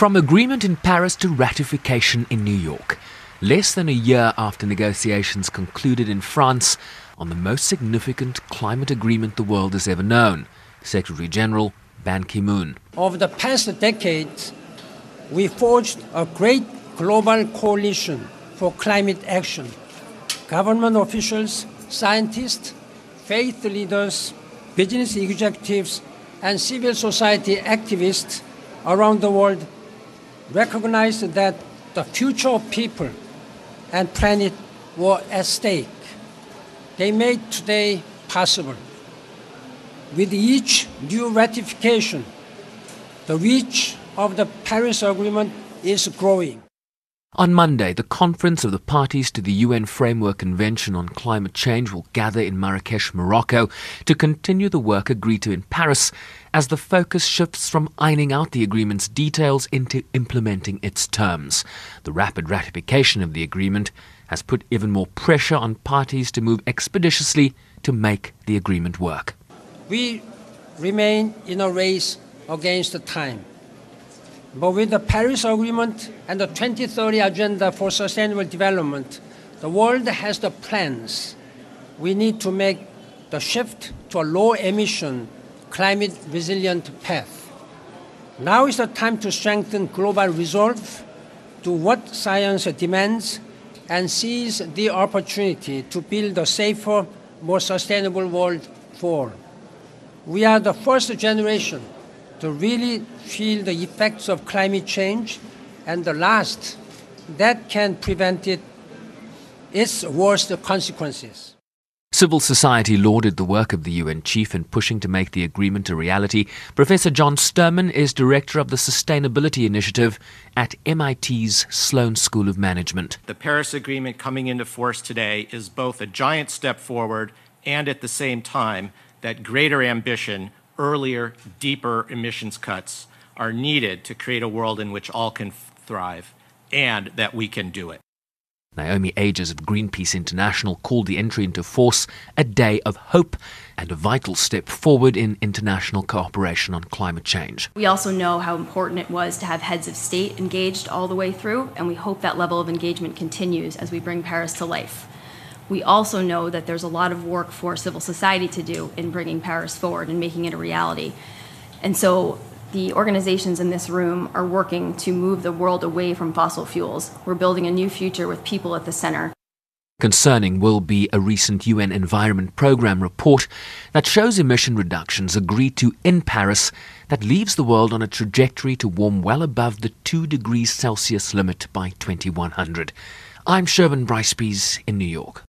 From agreement in Paris to ratification in New York, less than a year after negotiations concluded in France on the most significant climate agreement the world has ever known, Secretary General Ban Ki-moon. Over the past decade, we forged a great global coalition for climate action. Government officials, scientists, faith leaders, business executives, and civil society activists around the world recognized that the future of people and planet were at stake. They made today possible. With each new ratification, the reach of the Paris Agreement is growing. On Monday, the conference of the parties to the UN Framework Convention on Climate Change will gather in Marrakesh, Morocco, to continue the work agreed to in Paris as the focus shifts from ironing out the agreement's details into implementing its terms. The rapid ratification of the agreement has put even more pressure on parties to move expeditiously to make the agreement work. We remain in a race against time. But with the Paris Agreement and the 2030 Agenda for Sustainable Development, the world has the plans. We need to make the shift to a low emission, climate resilient path. Now is the time to strengthen global resolve, do what science demands, and seize the opportunity to build a safer, more sustainable world for. We are the first generation to really feel the effects of climate change, and the last that can prevent it, its worst consequences. Civil society lauded the work of the UN chief in pushing to make the agreement a reality. Professor John Sterman is director of the Sustainability Initiative at MIT's Sloan School of Management. The Paris Agreement coming into force today is both a giant step forward and at the same time that greater ambition earlier, deeper emissions cuts are needed to create a world in which all can thrive and that we can do it. Naomi Ages of Greenpeace International called the entry into force a day of hope and a vital step forward in international cooperation on climate change. We also know how important it was to have heads of state engaged all the way through, and we hope that level of engagement continues as we bring Paris to life. We also know that there's a lot of work for civil society to do in bringing Paris forward and making it a reality. And so the organizations in this room are working to move the world away from fossil fuels. We're building a new future with people at the center. Concerning will be a recent UN Environment Programme report that shows emission reductions agreed to in Paris that leaves the world on a trajectory to warm well above the 2 degrees Celsius limit by 2100. I'm Sherwin Bryce in New York.